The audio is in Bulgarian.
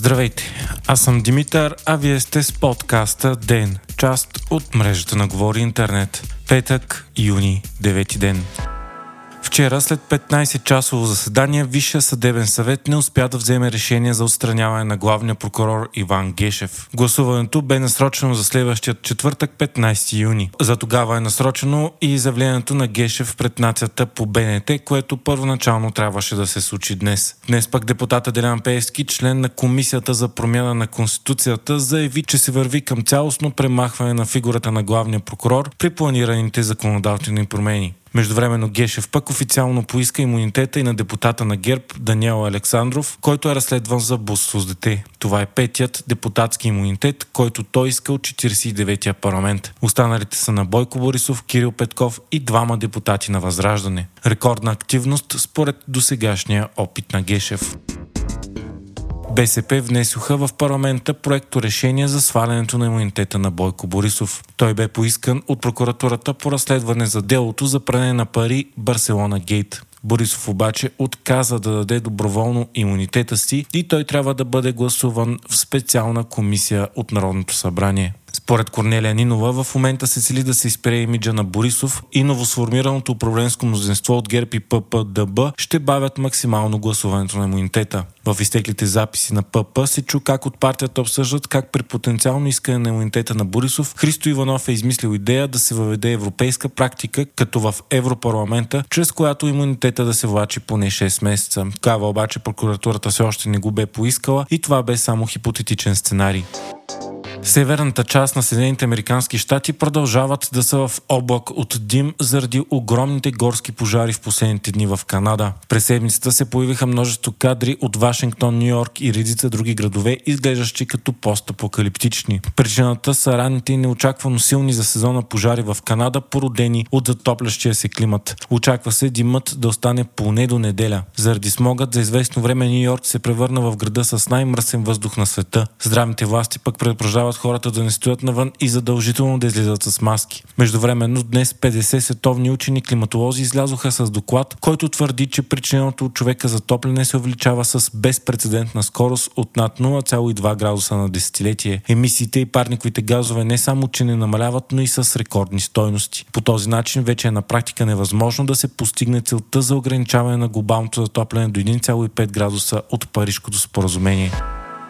Здравейте, аз съм Димитър, а вие сте с подкаста ДЕН, част от мрежата на Говори Интернет. Петък, юни, 9 ден. Вчера, след 15-часово заседание, Висшия съдебен съвет не успя да вземе решение за отстраняване на главния прокурор Иван Гешев. Гласуването бе насрочено за следващия четвъртък, 15 юни. За тогава е насрочено и изявлението на Гешев пред нацията по БНТ, което първоначално трябваше да се случи днес. Днес пък депутата Делян Пеевски, член на Комисията за промяна на Конституцията, заяви, че се върви към цялостно премахване на фигурата на главния прокурор при планираните законодателни промени. Междувременно Гешев пък официално поиска имунитета и на депутата на ГЕРБ Даниел Александров, който е разследван за бусство с дете. Това е петият депутатски имунитет, който той иска от 49-я парламент. Останалите са на Бойко Борисов, Кирил Петков и двама депутати на Възраждане. Рекордна активност според досегашния опит на Гешев. БСП внесоха в парламента проекто решение за свалянето на имунитета на Бойко Борисов. Той бе поискан от прокуратурата по разследване за делото за пране на пари Барселона Гейт. Борисов обаче отказа да даде доброволно имунитета си и той трябва да бъде гласуван в специална комисия от Народното събрание. Според Корнелия Нинова, в момента се цели да се изпере имиджа на Борисов и новосформираното управленско мнозинство от ГЕРБ и ППДБ ще бавят максимално гласуването на имунитета. В изтеклите записи на ПП се чу как от партията обсъждат как при потенциално искане на имунитета на Борисов Христо Иванов е измислил идея да се въведе европейска практика, като в Европарламента, чрез която имунитета да се влачи поне 6 месеца. Кава обаче прокуратурата все още не го бе поискала и това бе само хипотетичен сценарий. Северната част на Съединените Американски щати продължават да са в облак от дим заради огромните горски пожари в последните дни в Канада. През седмицата се появиха множество кадри от Вашингтон, Нью Йорк и редица други градове, изглеждащи като постапокалиптични. Причината са ранните и неочаквано силни за сезона пожари в Канада, породени от затоплящия се климат. Очаква се димът да остане поне до неделя. Заради смогът за известно време Нью Йорк се превърна в града с най-мръсен въздух на света. Здравните власти пък предупреждават призовават хората да не стоят навън и задължително да излизат с маски. Междувременно днес 50 световни учени климатолози излязоха с доклад, който твърди, че причиненото от човека затопляне се увеличава с безпредседентна скорост от над 0,2 градуса на десетилетие. Емисиите и парниковите газове не само, че не намаляват, но и с рекордни стойности. По този начин вече е на практика невъзможно да се постигне целта за ограничаване на глобалното затопляне до 1,5 градуса от Парижкото споразумение.